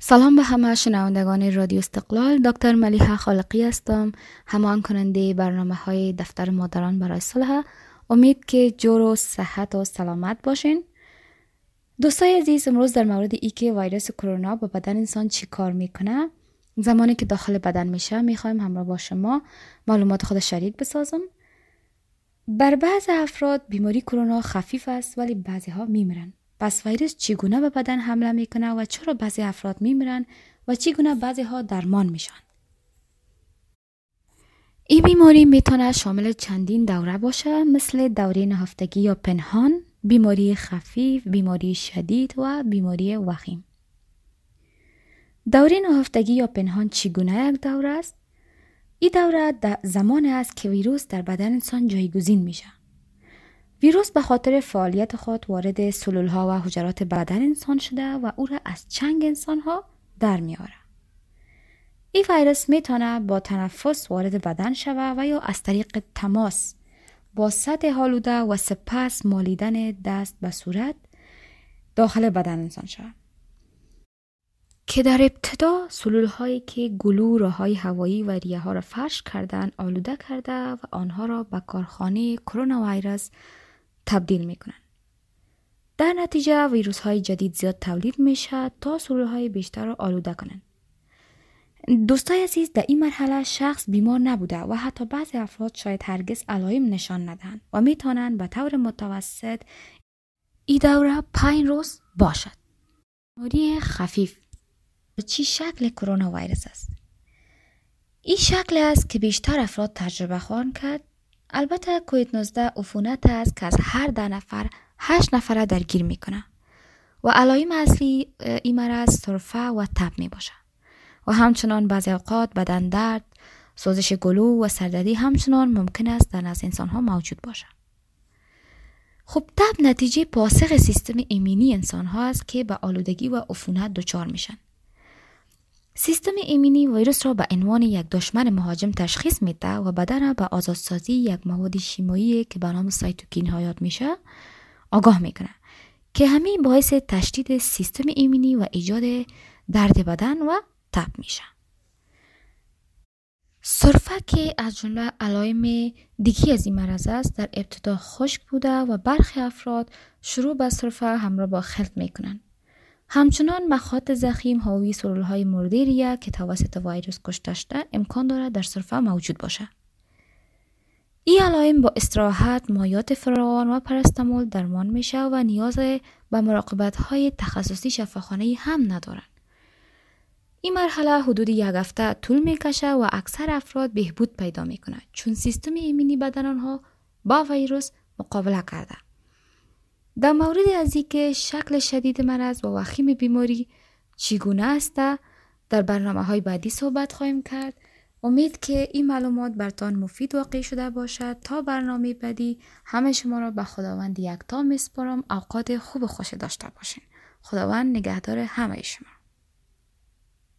سلام به همه شنوندگان رادیو استقلال. دکتر ملیحه خالقی هستم. همان کننده برنامه های دفتر مادران برای صلح. امید که جور و صحت و سلامت باشین. دوستای عزیز امروز در مورد ای که ویروس کرونا با بدن انسان چی کار می‌کنه؟ زمانی که داخل بدن میشه می‌خوایم همراه با شما معلومات خود شریک بسازم. بر بعض افراد بیماری کرونا خفیف است ولی بعضی ها میمیرن. پس ویروس چگونه به بدن حمله می‌کنه و چرا بعضی افراد میمیرن و چگونه بعضی ها درمان میشن؟ این بیماری می‌تونه شامل چندین دوره باشه مثل دوره نهفتگی یا پنهان بیماری خفیف بیماری شدید و بیماری وخیم. دوره نهفتگی یا پنهان چگونه یک دوره است؟ این دوره زمان است که ویروس در بدن انسان جایگزین میشه. ویروس به خاطر فعالیت خود وارد سلول ها و حجرات بدن انسان شده و او را از چنگ انسان ها در میاره. این ویروس می‌تونه با تنفس وارد بدن شود و یا از طریق تماس با سطح حالوده و سپس مالیدن دست به صورت داخل بدن انسان شود. که در ابتدا سلول هایی که گلو های هوایی و ریه ها را فرش کردن آلوده کرده و آنها را به کارخانه کرونا ویروس تبدیل می‌کنن. در نتیجه ویروس های جدید زیاد تولید میشه تا سلول های بیشتر را آلوده کنند. دوستای عزیز در این مرحله شخص بیمار نبوده و حتی بعضی افراد شاید هرگز علائم نشان ندهند و می‌تونند به طور متوسط ای دوره پنج روز باشد. بیماری خفیف چی شکل کرونا ویروس است؟ این شکل است که بیشتر افراد تجربه خواهند کرد البته کویت 19 عفونت است که از هر ده نفر هشت نفره درگیر می‌کنه. و علائم اصلی این مرض سرفه و تب می باشه و همچنان بعضی اوقات بدن درد سوزش گلو و سردردی همچنان ممکن است در نزد انسان ها موجود باشه. خب تب نتیجه پاسخ سیستم ایمنی انسان ها است که به آلودگی و عفونت دچار میشن. سیستم ایمنی ویروس را به عنوان یک دشمن مهاجم تشخیص میده و بدن را به آزادسازی یک مواد شیمیایی که به نام سایتوکین ها یاد میشه آگاه می‌کنه که همین باعث تشدید سیستم ایمنی و ایجاد درد بدن و تب میشه. سرفه که از جمله علائم دیگی از این مرض است در ابتدا خشک بوده و برخی افراد شروع به سرفه همراه با خلط می‌کنند همچنان مخاط زخیم حاوی سلول های مرده که توسط ویروس کشته شده امکان دارد در صرفه موجود باشد. این علائم با استراحت، مایات فراوان و پرستمول درمان میشه و نیاز به مراقبت های تخصصی شفاخانه هم ندارند. این مرحله حدود یک هفته طول می‌کشه و اکثر افراد بهبود پیدا می‌کنند چون سیستم ایمنی بدن آنها با ویروس مقابله کرده. در مورد از اینکه شکل شدید مرض و وخیم بیماری چگونه است در برنامه های بعدی صحبت خواهیم کرد. امید که این معلومات برتان مفید واقع شده باشد. تا برنامه بعدی همه شما را به خداوند یکتا میسپارم اوقات خوب خوش داشته باشین. خداوند نگهدار همه شما.